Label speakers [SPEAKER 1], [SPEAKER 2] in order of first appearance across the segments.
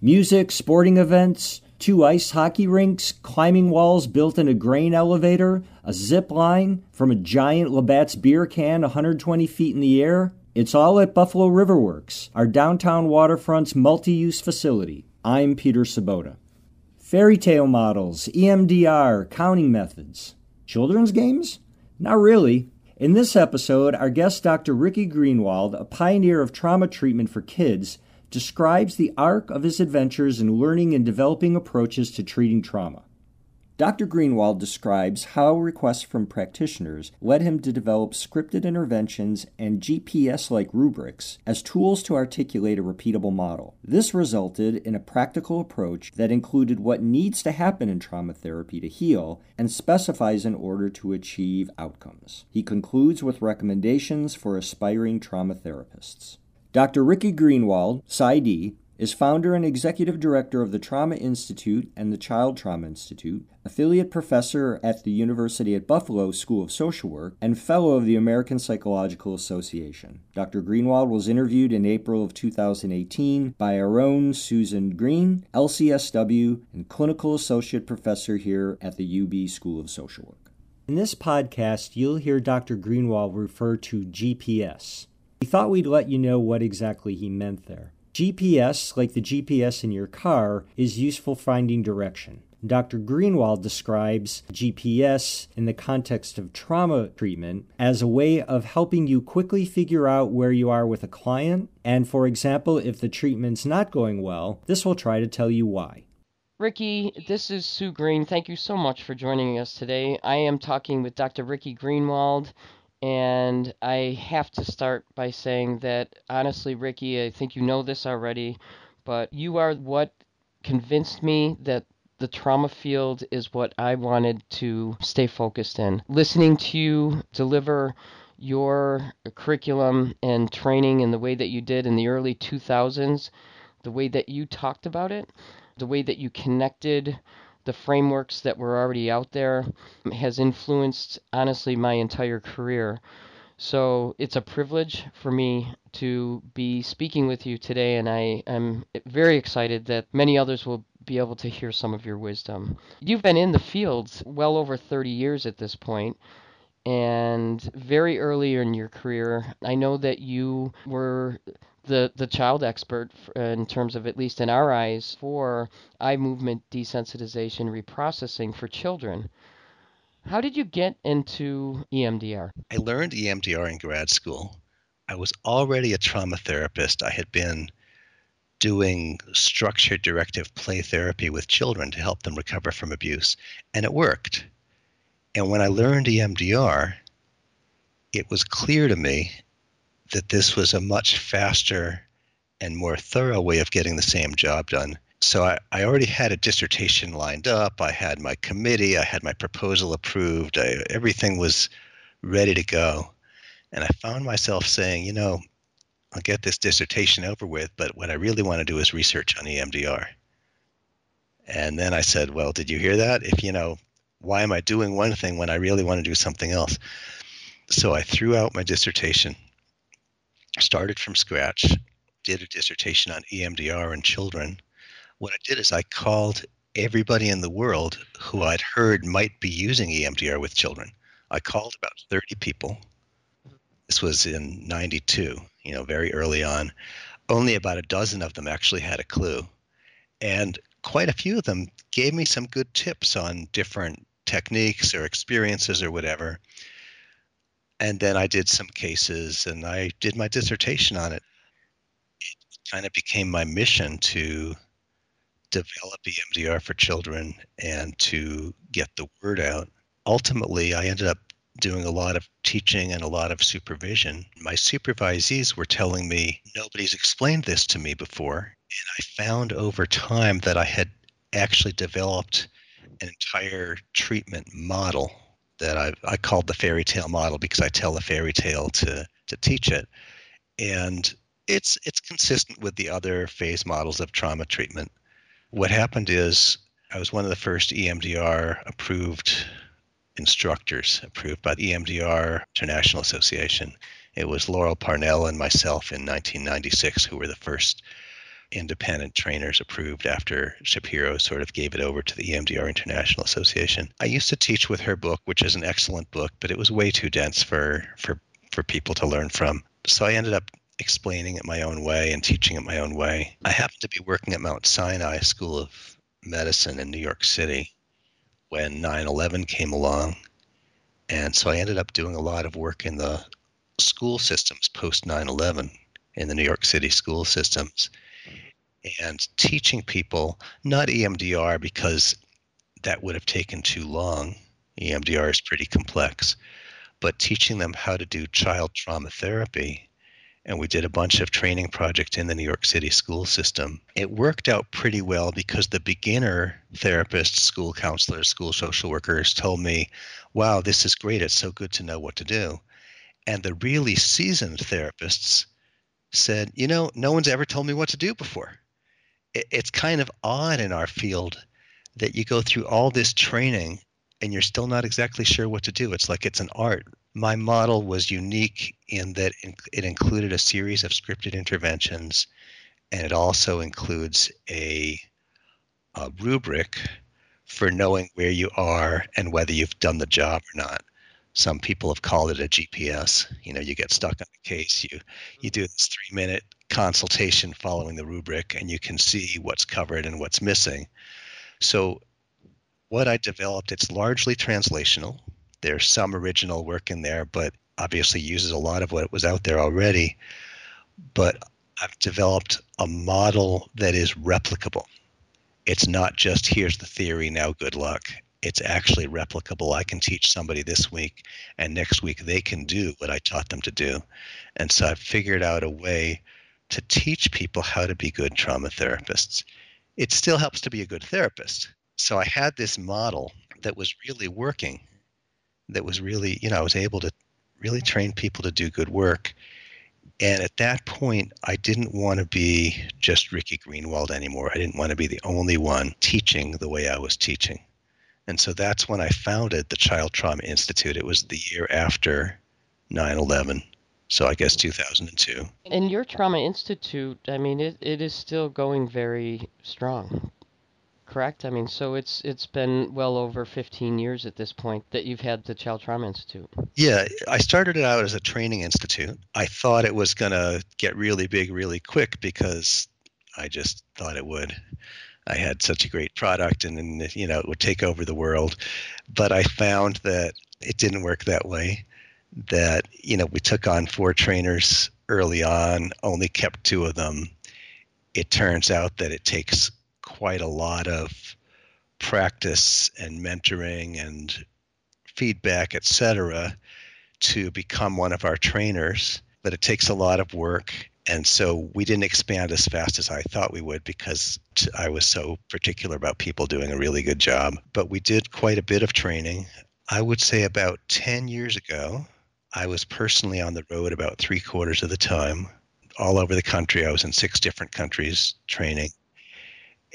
[SPEAKER 1] Music, sporting events, two ice hockey rinks, climbing walls built in a grain elevator, a zip line from a giant Labatt's beer can 120 feet in the air. It's all at Buffalo Riverworks, our downtown waterfront's multi use facility. I'm Peter Sobota. Fairy tale models, EMDR, counting methods. Children's games? Not really. In this episode, our guest Dr. Ricky Greenwald, a pioneer of trauma treatment for kids, describes the arc of his adventures in learning and developing approaches to treating trauma. Dr. Greenwald describes how requests from practitioners led him to develop scripted interventions and GPS like rubrics as tools to articulate a repeatable model. This resulted in a practical approach that included what needs to happen in trauma therapy to heal and specifies in order to achieve outcomes. He concludes with recommendations for aspiring trauma therapists. Dr. Ricky Greenwald, PsyD, is founder and executive director of the Trauma Institute and the Child Trauma Institute, affiliate professor at the University at Buffalo School of Social Work, and fellow of the American Psychological Association. Dr. Greenwald was interviewed in April of 2018 by our own Susan Green, LCSW, and clinical associate professor here at the UB School of Social Work. In this podcast, you'll hear Dr. Greenwald refer to GPS. We thought we'd let you know what exactly he meant there. GPS, like the GPS in your car, is useful finding direction. Dr. Greenwald describes GPS in the context of trauma treatment as a way of helping you quickly figure out where you are with a client. And for example, if the treatment's not going well, this will try to tell you why.
[SPEAKER 2] Ricky, this is Sue Green. Thank you so much for joining us today. I am talking with Dr. Ricky Greenwald. And I have to start by saying that honestly, Ricky, I think you know this already, but you are what convinced me that the trauma field is what I wanted to stay focused in. Listening to you deliver your curriculum and training in the way that you did in the early 2000s, the way that you talked about it, the way that you connected the frameworks that were already out there has influenced honestly my entire career. So it's a privilege for me to be speaking with you today, and I am very excited that many others will be able to hear some of your wisdom. You've been in the fields well over 30 years at this point, and very early in your career, I know that you were the the child expert uh, in terms of at least in our eyes for eye movement desensitization reprocessing for children. How did you get into EMDR?
[SPEAKER 3] I learned EMDR in grad school. I was already a trauma therapist. I had been doing structured directive play therapy with children to help them recover from abuse, and it worked. And when I learned EMDR, it was clear to me that this was a much faster and more thorough way of getting the same job done. So I, I already had a dissertation lined up. I had my committee. I had my proposal approved. I, everything was ready to go. And I found myself saying, you know, I'll get this dissertation over with, but what I really want to do is research on EMDR. And then I said, well, did you hear that? If you know, why am I doing one thing when I really want to do something else? So I threw out my dissertation started from scratch, did a dissertation on EMDR in children. What I did is I called everybody in the world who I'd heard might be using EMDR with children. I called about 30 people. This was in 92, you know, very early on. Only about a dozen of them actually had a clue. And quite a few of them gave me some good tips on different techniques or experiences or whatever and then I did some cases and I did my dissertation on it. It kind of became my mission to develop EMDR for children and to get the word out. Ultimately, I ended up doing a lot of teaching and a lot of supervision. My supervisees were telling me, nobody's explained this to me before. And I found over time that I had actually developed an entire treatment model that I, I called the fairy tale model because I tell a fairy tale to, to teach it. And it's it's consistent with the other phase models of trauma treatment. What happened is I was one of the first EMDR approved instructors, approved by the EMDR International Association. It was Laurel Parnell and myself in 1996 who were the first independent trainers approved after Shapiro sort of gave it over to the EMDR International Association. I used to teach with her book, which is an excellent book, but it was way too dense for for for people to learn from. So I ended up explaining it my own way and teaching it my own way. I happened to be working at Mount Sinai School of Medicine in New York City when 9/11 came along. And so I ended up doing a lot of work in the school systems post 9/11 in the New York City school systems and teaching people not EMDR because that would have taken too long. EMDR is pretty complex, but teaching them how to do child trauma therapy. And we did a bunch of training projects in the New York City school system. It worked out pretty well because the beginner therapists, school counselors, school social workers told me, wow, this is great. It's so good to know what to do. And the really seasoned therapists said, you know, no one's ever told me what to do before it's kind of odd in our field that you go through all this training and you're still not exactly sure what to do. It's like it's an art. My model was unique in that it included a series of scripted interventions, and it also includes a, a rubric for knowing where you are and whether you've done the job or not. Some people have called it a GPS. You know, you get stuck on a case, you you do this three minute consultation following the rubric, and you can see what's covered and what's missing. So, what I developed, it's largely translational. There's some original work in there, but obviously uses a lot of what was out there already. But I've developed a model that is replicable. It's not just here's the theory, now good luck it's actually replicable. I can teach somebody this week, and next week they can do what I taught them to do. And so I've figured out a way to teach people how to be good trauma therapists. It still helps to be a good therapist. So I had this model that was really working, that was really, you know, I was able to really train people to do good work. And at that point, I didn't want to be just Ricky Greenwald anymore. I didn't want to be the only one teaching the way I was teaching. And so that's when I founded the Child Trauma Institute. It was the year after 9 11. So I guess 2002.
[SPEAKER 2] And your Trauma Institute, I mean, it, it is still going very strong, correct? I mean, so it's it's been well over 15 years at this point that you've had the Child Trauma Institute.
[SPEAKER 3] Yeah, I started it out as a training institute. I thought it was going to get really big really quick because I just thought it would. I had such a great product and then you know it would take over the world. But I found that it didn't work that way. That you know we took on four trainers early on, only kept two of them. It turns out that it takes quite a lot of practice and mentoring and feedback, etc., to become one of our trainers. But it takes a lot of work and so we didn't expand as fast as I thought we would because I was so particular about people doing a really good job. But we did quite a bit of training. I would say about 10 years ago, I was personally on the road about three quarters of the time, all over the country. I was in six different countries training,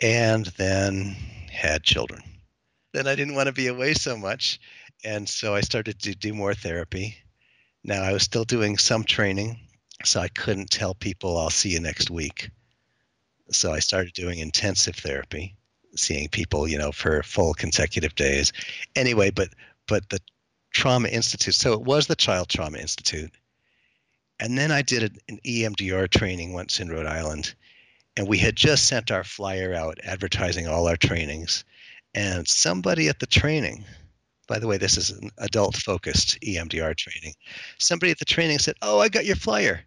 [SPEAKER 3] and then had children. Then I didn't want to be away so much. And so I started to do more therapy. Now I was still doing some training so I couldn't tell people I'll see you next week. So I started doing intensive therapy, seeing people, you know, for full consecutive days. Anyway, but but the Trauma Institute, so it was the Child Trauma Institute. And then I did an EMDR training once in Rhode Island, and we had just sent our flyer out advertising all our trainings. And somebody at the training, by the way, this is an adult focused EMDR training. Somebody at the training said, Oh, I got your flyer.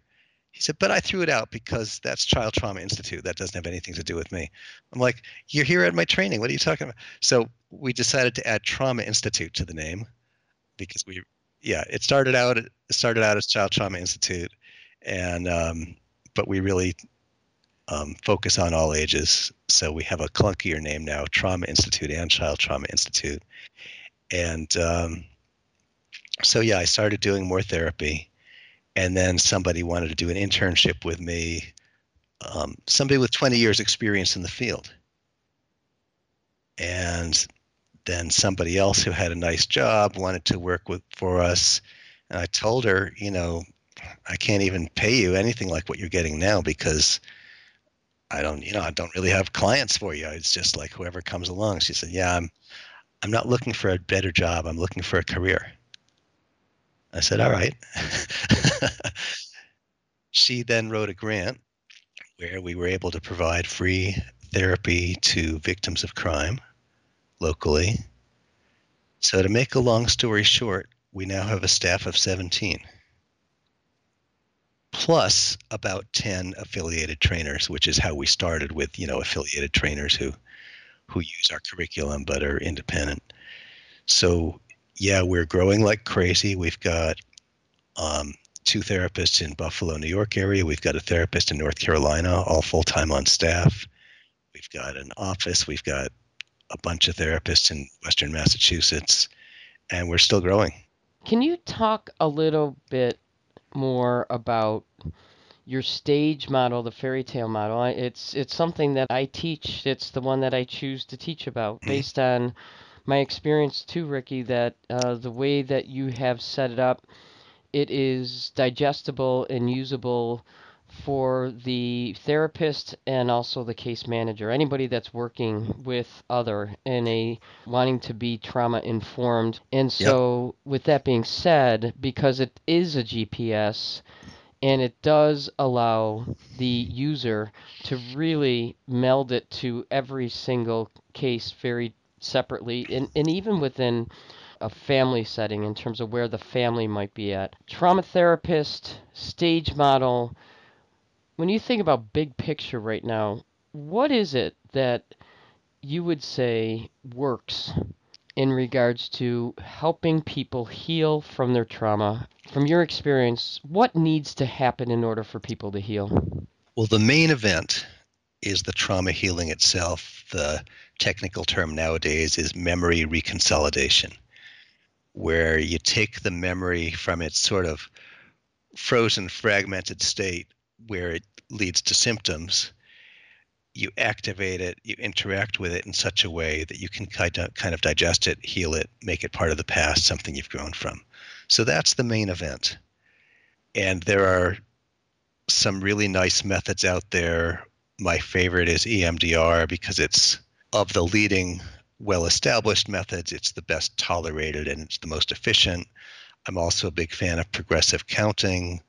[SPEAKER 3] He said, but I threw it out because that's Child Trauma Institute. That doesn't have anything to do with me. I'm like, you're here at my training. What are you talking about? So we decided to add Trauma Institute to the name because we, yeah, it started out it started out as Child Trauma Institute, and um, but we really um, focus on all ages. So we have a clunkier name now Trauma Institute and Child Trauma Institute. And um, so, yeah, I started doing more therapy. And then somebody wanted to do an internship with me, um, somebody with 20 years' experience in the field. And then somebody else who had a nice job wanted to work with for us. And I told her, you know, I can't even pay you anything like what you're getting now because I don't, you know, I don't really have clients for you. It's just like whoever comes along. She said, "Yeah, I'm, I'm not looking for a better job. I'm looking for a career." I said, "All right." she then wrote a grant where we were able to provide free therapy to victims of crime locally. So to make a long story short, we now have a staff of 17 plus about 10 affiliated trainers, which is how we started with, you know, affiliated trainers who who use our curriculum but are independent. So, yeah, we're growing like crazy. We've got um, two therapists in Buffalo, New York area. We've got a therapist in North Carolina, all full time on staff. We've got an office. We've got a bunch of therapists in Western Massachusetts, and we're still growing.
[SPEAKER 2] Can you talk a little bit more about your stage model, the fairy tale model. It's it's something that I teach. It's the one that I choose to teach about mm-hmm. based on my experience too, Ricky. That uh, the way that you have set it up, it is digestible and usable for the therapist and also the case manager, anybody that's working with other in a wanting to be trauma informed. And so, yep. with that being said, because it is a GPS and it does allow the user to really meld it to every single case very separately and, and even within a family setting in terms of where the family might be at. Trauma therapist, stage model, when you think about big picture right now, what is it that you would say works in regards to helping people heal from their trauma? From your experience, what needs to happen in order for people to heal?
[SPEAKER 3] Well, the main event is the trauma healing itself. The technical term nowadays is memory reconsolidation, where you take the memory from its sort of frozen, fragmented state where it leads to symptoms, you activate it, you interact with it in such a way that you can kind of, kind of digest it, heal it, make it part of the past, something you've grown from. So that's the main event. And there are some really nice methods out there. My favorite is EMDR because it's of the leading well established methods, it's the best tolerated and it's the most efficient. I'm also a big fan of progressive counting,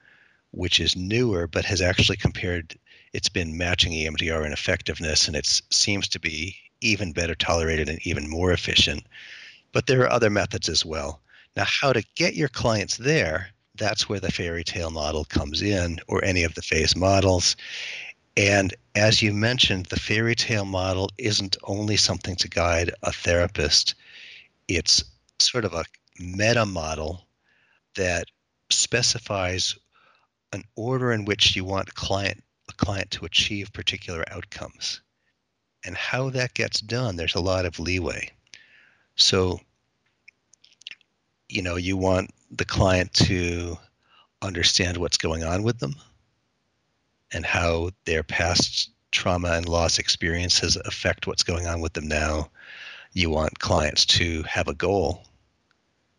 [SPEAKER 3] which is newer but has actually compared it's been matching EMDR in effectiveness and it seems to be even better tolerated and even more efficient. But there are other methods as well. Now, how to get your clients there, that's where the fairy tale model comes in, or any of the phase models. And as you mentioned, the fairy tale model isn't only something to guide a therapist, it's sort of a meta model that specifies an order in which you want a client a client to achieve particular outcomes. And how that gets done, there's a lot of leeway. So, you know, you want the client to understand what's going on with them and how their past trauma and loss experiences affect what's going on with them now. You want clients to have a goal,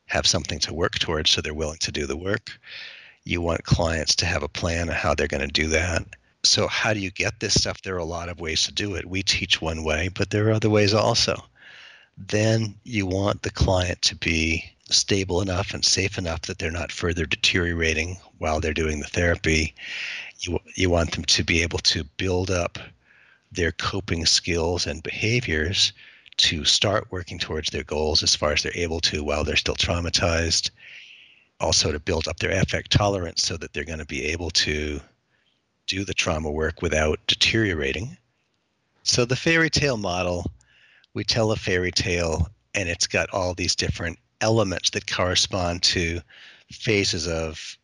[SPEAKER 3] have something to work towards so they're willing to do the work you want clients to have a plan of how they're going to do that. So, how do you get this stuff? There are a lot of ways to do it. We teach one way, but there are other ways also. Then you want the client to be stable enough and safe enough that they're not further deteriorating while they're doing the therapy. You, you want them to be able to build up their coping skills and behaviors to start working towards their goals as far as they're able to while they're still traumatized also to build up their affect tolerance so that they're going to be able to do the trauma work without deteriorating. So the fairy tale model, we tell a fairy tale and it's got all these different elements that correspond to phases of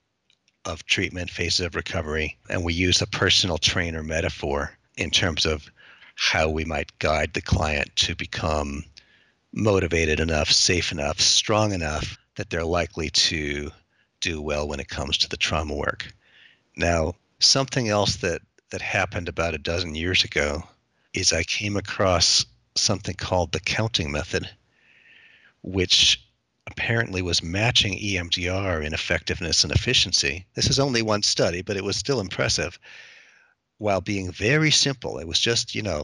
[SPEAKER 3] of treatment, phases of recovery, and we use a personal trainer metaphor in terms of how we might guide the client to become motivated enough, safe enough, strong enough that they're likely to do well when it comes to the trauma work. Now, something else that that happened about a dozen years ago is I came across something called the counting method, which apparently was matching EMDR in effectiveness and efficiency. This is only one study, but it was still impressive while being very simple. It was just, you know,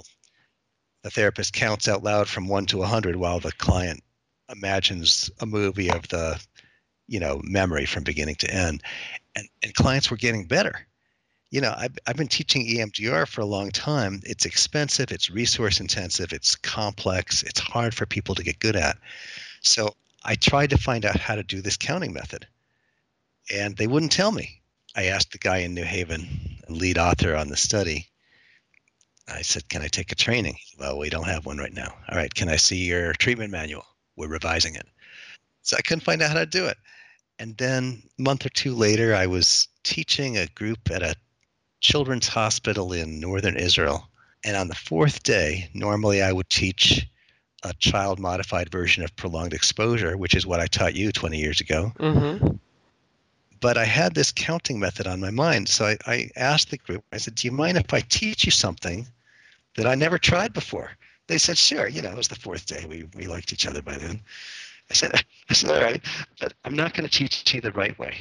[SPEAKER 3] the therapist counts out loud from one to 100 while the client imagines a movie of the, you know, memory from beginning to end. And, and clients were getting better. You know, I've, I've been teaching EMDR for a long time. It's expensive, it's resource intensive, it's complex, it's hard for people to get good at. So I tried to find out how to do this counting method, and they wouldn't tell me. I asked the guy in New Haven, lead author on the study. I said, "Can I take a training?" Well, we don't have one right now. All right, can I see your treatment manual? We're revising it. So I couldn't find out how to do it. And then a month or two later, I was teaching a group at a children's hospital in northern Israel. And on the fourth day, normally I would teach a child modified version of prolonged exposure, which is what I taught you 20 years ago. Mm-hmm. But I had this counting method on my mind. So I, I asked the group, I said, Do you mind if I teach you something that I never tried before? They said, Sure. You know, it was the fourth day. We, we liked each other by then. I said, I said, All right, but I'm not going to teach you the right way.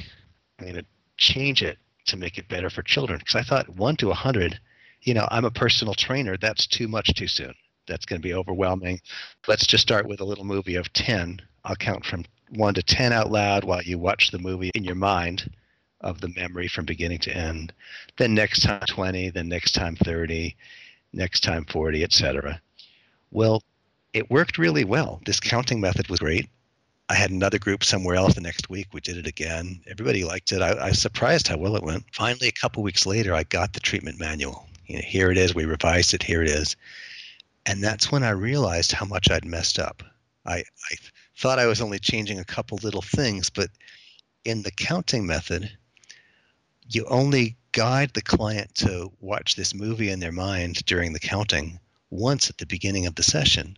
[SPEAKER 3] I'm going to change it to make it better for children. Because I thought one to a 100, you know, I'm a personal trainer. That's too much too soon that's going to be overwhelming. Let's just start with a little movie of 10. I'll count from 1 to 10 out loud while you watch the movie in your mind of the memory from beginning to end. Then next time 20, then next time 30, next time 40, etc. Well, it worked really well. This counting method was great. I had another group somewhere else the next week. We did it again. Everybody liked it. I, I was surprised how well it went. Finally, a couple weeks later, I got the treatment manual. You know, here it is. We revised it. Here it is. And that's when I realized how much I'd messed up. I, I thought I was only changing a couple little things, but in the counting method, you only guide the client to watch this movie in their mind during the counting once at the beginning of the session.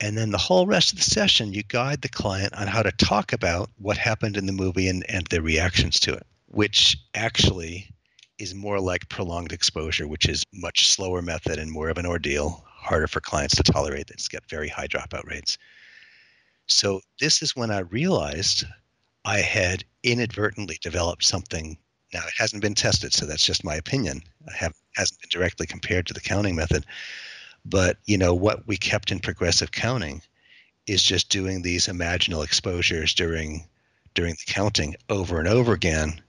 [SPEAKER 3] And then the whole rest of the session, you guide the client on how to talk about what happened in the movie and, and their reactions to it, which actually is more like prolonged exposure, which is much slower method and more of an ordeal, harder for clients to tolerate. It's got very high dropout rates. So this is when I realized I had inadvertently developed something. Now it hasn't been tested, so that's just my opinion. I have hasn't been directly compared to the counting method. But you know what we kept in progressive counting is just doing these imaginal exposures during during the counting over and over again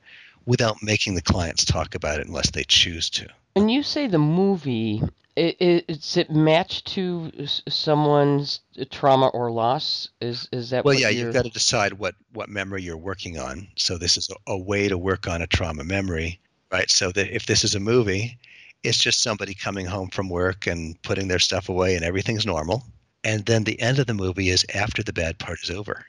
[SPEAKER 3] without making the clients talk about it unless they choose to.
[SPEAKER 2] When you say the movie, it, it, is it matched to someone's trauma or loss? Is is that?
[SPEAKER 3] Well, yeah, you're... you've got to decide what what memory you're working on. So this is a, a way to work on a trauma memory, right? So that if this is a movie, it's just somebody coming home from work and putting their stuff away, and everything's normal. And then the end of the movie is after the bad part is over.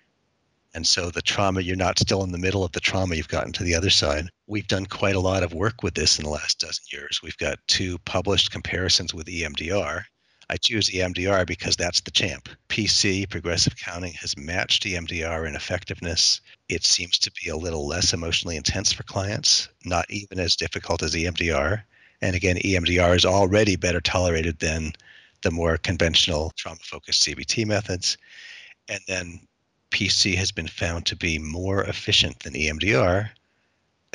[SPEAKER 3] And so the trauma, you're not still in the middle of the trauma, you've gotten to the other side. We've done quite a lot of work with this in the last dozen years. We've got two published comparisons with EMDR. I choose EMDR because that's the champ. PC, progressive counting, has matched EMDR in effectiveness. It seems to be a little less emotionally intense for clients, not even as difficult as EMDR. And again, EMDR is already better tolerated than the more conventional trauma focused CBT methods. And then PC has been found to be more efficient than EMDR.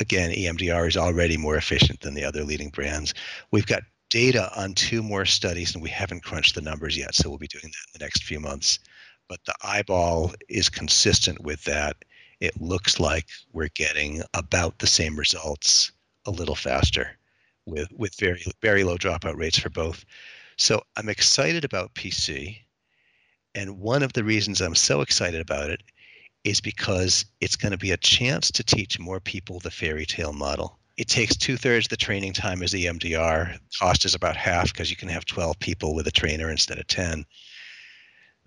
[SPEAKER 3] Again, EMDR is already more efficient than the other leading brands. We've got data on two more studies, and we haven't crunched the numbers yet, so we'll be doing that in the next few months. But the eyeball is consistent with that. It looks like we're getting about the same results a little faster with, with very, very low dropout rates for both. So I'm excited about PC. And one of the reasons I'm so excited about it is because it's going to be a chance to teach more people the fairy tale model. It takes two thirds the training time as EMDR. Cost is about half because you can have 12 people with a trainer instead of 10.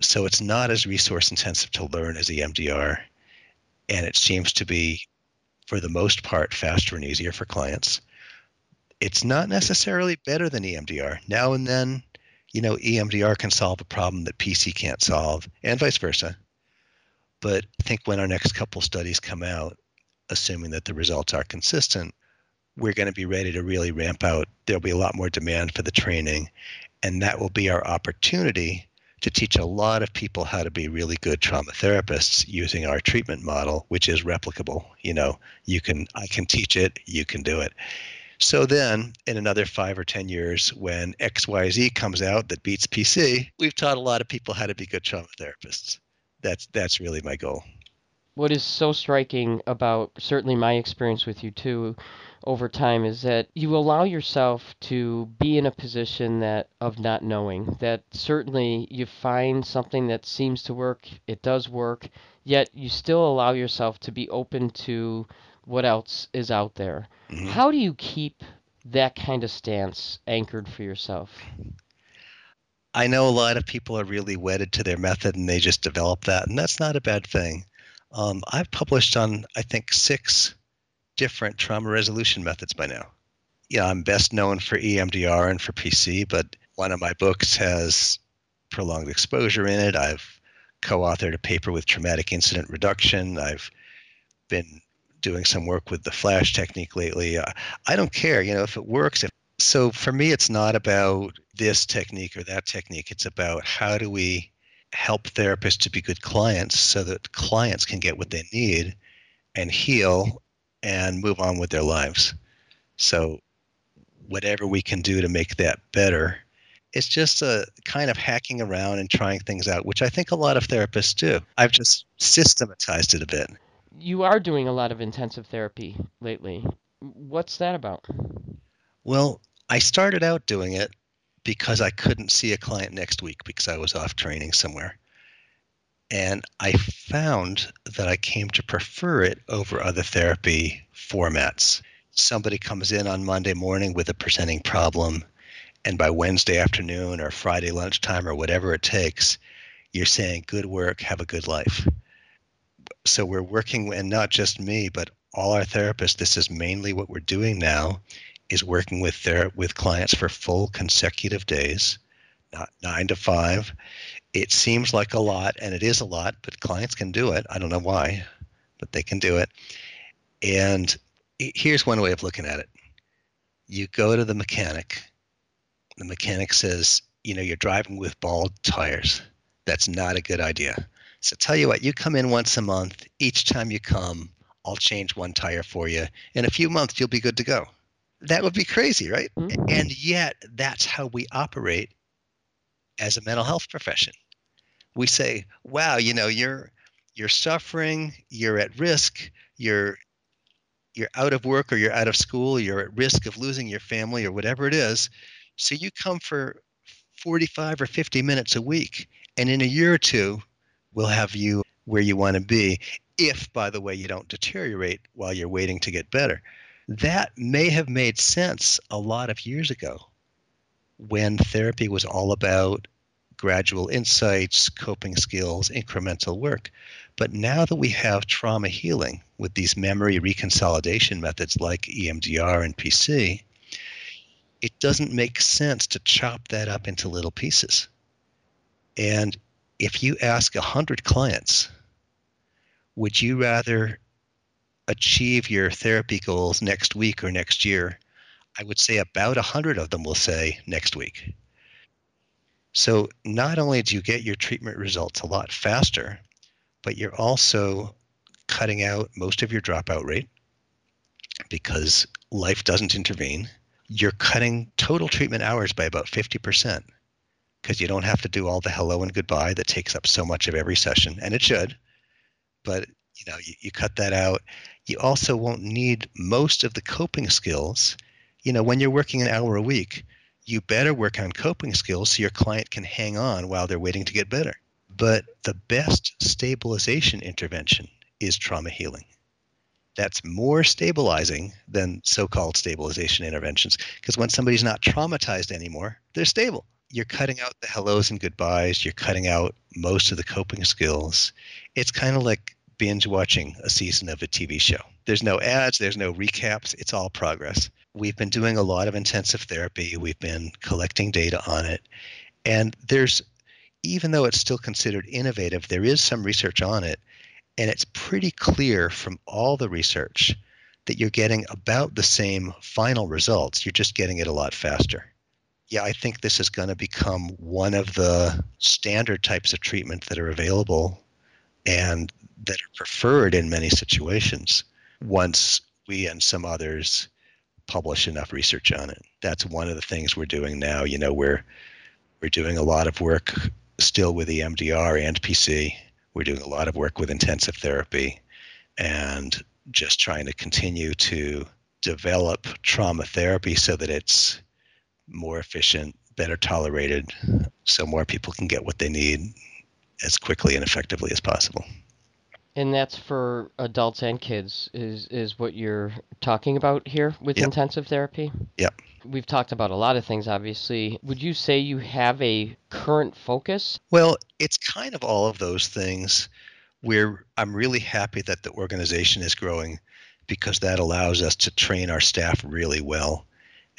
[SPEAKER 3] So it's not as resource intensive to learn as EMDR. And it seems to be, for the most part, faster and easier for clients. It's not necessarily better than EMDR. Now and then, you know, EMDR can solve a problem that PC can't solve, and vice versa. But I think when our next couple studies come out, assuming that the results are consistent, we're going to be ready to really ramp out. There'll be a lot more demand for the training, and that will be our opportunity to teach a lot of people how to be really good trauma therapists using our treatment model, which is replicable. You know, you can I can teach it, you can do it. So then, in another five or 10 years, when XYZ comes out that beats PC, we've taught a lot of people how to be good trauma therapists. That's, that's really my goal.
[SPEAKER 2] What is so striking about certainly my experience with you too over time is that you allow yourself to be in a position that of not knowing that certainly you find something that seems to work it does work yet you still allow yourself to be open to what else is out there mm-hmm. how do you keep that kind of stance anchored for yourself
[SPEAKER 3] i know a lot of people are really wedded to their method and they just develop that and that's not a bad thing um, i've published on i think six different trauma resolution methods by now. Yeah, I'm best known for EMDR and for PC, but one of my books has prolonged exposure in it. I've co authored a paper with traumatic incident reduction. I've been doing some work with the flash technique lately. Uh, I don't care, you know, if it works. If, so for me, it's not about this technique or that technique. It's about how do we help therapists to be good clients so that clients can get what they need and heal and move on with their lives. So, whatever we can do to make that better, it's just a kind of hacking around and trying things out, which I think a lot of therapists do. I've just systematized it a bit.
[SPEAKER 2] You are doing a lot of intensive therapy lately. What's that about?
[SPEAKER 3] Well, I started out doing it because I couldn't see a client next week because I was off training somewhere. And I found that I came to prefer it over other therapy formats. Somebody comes in on Monday morning with a presenting problem, and by Wednesday afternoon or Friday lunchtime or whatever it takes, you're saying, Good work, have a good life. So we're working, and not just me, but all our therapists, this is mainly what we're doing now, is working with their with clients for full consecutive days, not nine to five, it seems like a lot, and it is a lot, but clients can do it. I don't know why, but they can do it. And here's one way of looking at it you go to the mechanic, the mechanic says, you know, you're driving with bald tires. That's not a good idea. So tell you what, you come in once a month. Each time you come, I'll change one tire for you. In a few months, you'll be good to go. That would be crazy, right? Mm-hmm. And yet, that's how we operate as a mental health profession we say, wow, you know, you're you're suffering, you're at risk, you're you're out of work or you're out of school, you're at risk of losing your family or whatever it is. So you come for 45 or 50 minutes a week, and in a year or two, we'll have you where you want to be. If, by the way, you don't deteriorate while you're waiting to get better. That may have made sense a lot of years ago when therapy was all about gradual insights, coping skills, incremental work. But now that we have trauma healing with these memory reconsolidation methods like EMDR and PC, it doesn't make sense to chop that up into little pieces. And if you ask 100 clients, would you rather achieve your therapy goals next week or next year? I would say about 100 of them will say next week. So not only do you get your treatment results a lot faster, but you're also cutting out most of your dropout rate because life doesn't intervene. You're cutting total treatment hours by about 50% because you don't have to do all the hello and goodbye that takes up so much of every session, and it should. But you know, you, you cut that out. You also won't need most of the coping skills. You know, when you're working an hour a week, you better work on coping skills so your client can hang on while they're waiting to get better. But the best stabilization intervention is trauma healing. That's more stabilizing than so called stabilization interventions because when somebody's not traumatized anymore, they're stable. You're cutting out the hellos and goodbyes, you're cutting out most of the coping skills. It's kind of like binge watching a season of a TV show. There's no ads, there's no recaps, it's all progress. We've been doing a lot of intensive therapy, we've been collecting data on it, and there's even though it's still considered innovative, there is some research on it, and it's pretty clear from all the research that you're getting about the same final results. You're just getting it a lot faster. Yeah, I think this is going to become one of the standard types of treatment that are available and that are preferred in many situations once we and some others publish enough research on it. That's one of the things we're doing now. You know, we're we're doing a lot of work still with EMDR and PC. We're doing a lot of work with intensive therapy and just trying to continue to develop trauma therapy so that it's more efficient, better tolerated, so more people can get what they need as quickly and effectively as possible.
[SPEAKER 2] And that's for adults and kids is is what you're talking about here with
[SPEAKER 3] Yep.
[SPEAKER 2] intensive therapy?
[SPEAKER 3] Yep.
[SPEAKER 2] We've talked about a lot of things obviously. Would you say you have a current focus?
[SPEAKER 3] Well, it's kind of all of those things where I'm really happy that the organization is growing because that allows us to train our staff really well.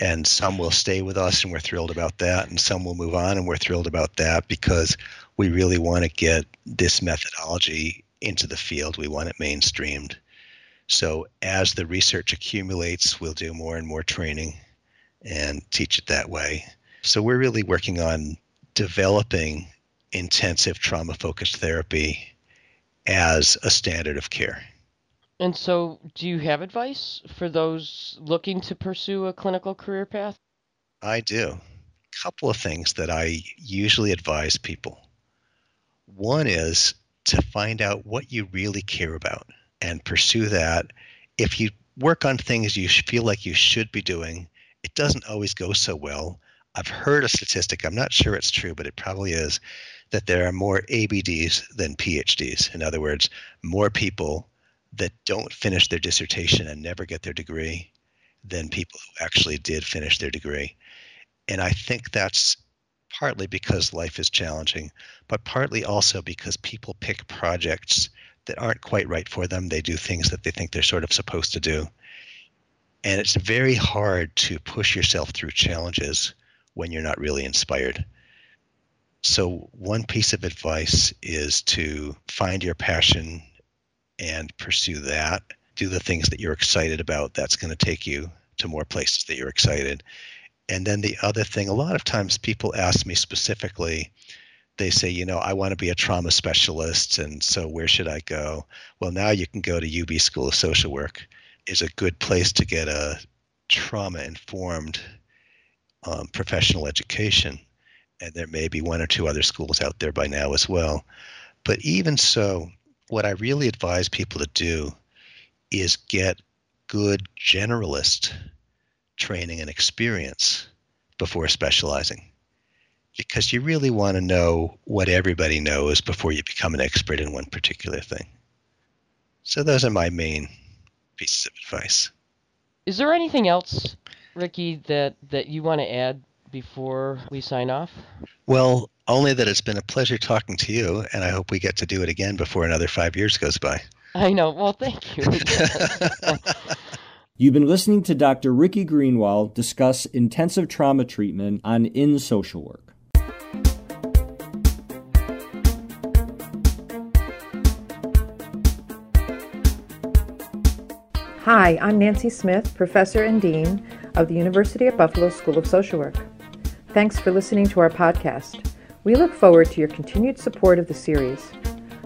[SPEAKER 3] And some will stay with us and we're thrilled about that. And some will move on and we're thrilled about that because we really want to get this methodology into the field. We want it mainstreamed. So as the research accumulates, we'll do more and more training and teach it that way. So we're really working on developing intensive trauma focused therapy as a standard of care.
[SPEAKER 2] And so, do you have advice for those looking to pursue a clinical career path?
[SPEAKER 3] I do. A couple of things that I usually advise people. One is to find out what you really care about and pursue that. If you work on things you feel like you should be doing, it doesn't always go so well. I've heard a statistic, I'm not sure it's true, but it probably is, that there are more ABDs than PhDs. In other words, more people that don't finish their dissertation and never get their degree than people who actually did finish their degree. And I think that's partly because life is challenging, but partly also because people pick projects that aren't quite right for them. They do things that they think they're sort of supposed to do. And it's very hard to push yourself through challenges when you're not really inspired. So, one piece of advice is to find your passion and pursue that. Do the things that you're excited about. That's going to take you to more places that you're excited. And then the other thing, a lot of times people ask me specifically, they say, you know, I want to be a trauma specialist, and so where should I go? Well, now you can go to UB School of Social Work is a good place to get a trauma informed um, professional education. And there may be one or two other schools out there by now as well. But even so, what I really advise people to do is get good generalist training and experience before specializing. Because you really want to know what everybody knows before you become an expert in one particular thing. So, those are my main pieces of advice.
[SPEAKER 2] Is there anything else, Ricky, that that you want to add before we sign off?
[SPEAKER 3] Well, only that it's been a pleasure talking to you, and I hope we get to do it again before another five years goes by.
[SPEAKER 2] I know. Well, thank you.
[SPEAKER 1] You've been listening to Dr. Ricky Greenwald discuss intensive trauma treatment on In Social Work.
[SPEAKER 4] Hi, I'm Nancy Smyth, Professor and Dean of the University at Buffalo School of Social Work. Thanks for listening to our podcast. We look forward to your continued support of the series.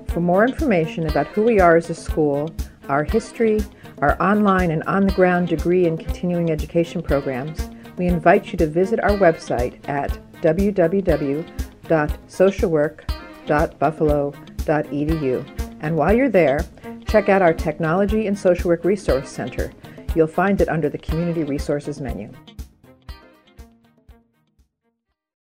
[SPEAKER 4] For more information about who we are as a school, our history, our online and on the ground degree and continuing education programs, we invite you to visit our website at www.socialwork.buffalo.edu. And while you're there, check out our Technology and Social Work Resource Center. You'll find it under the Community Resources menu.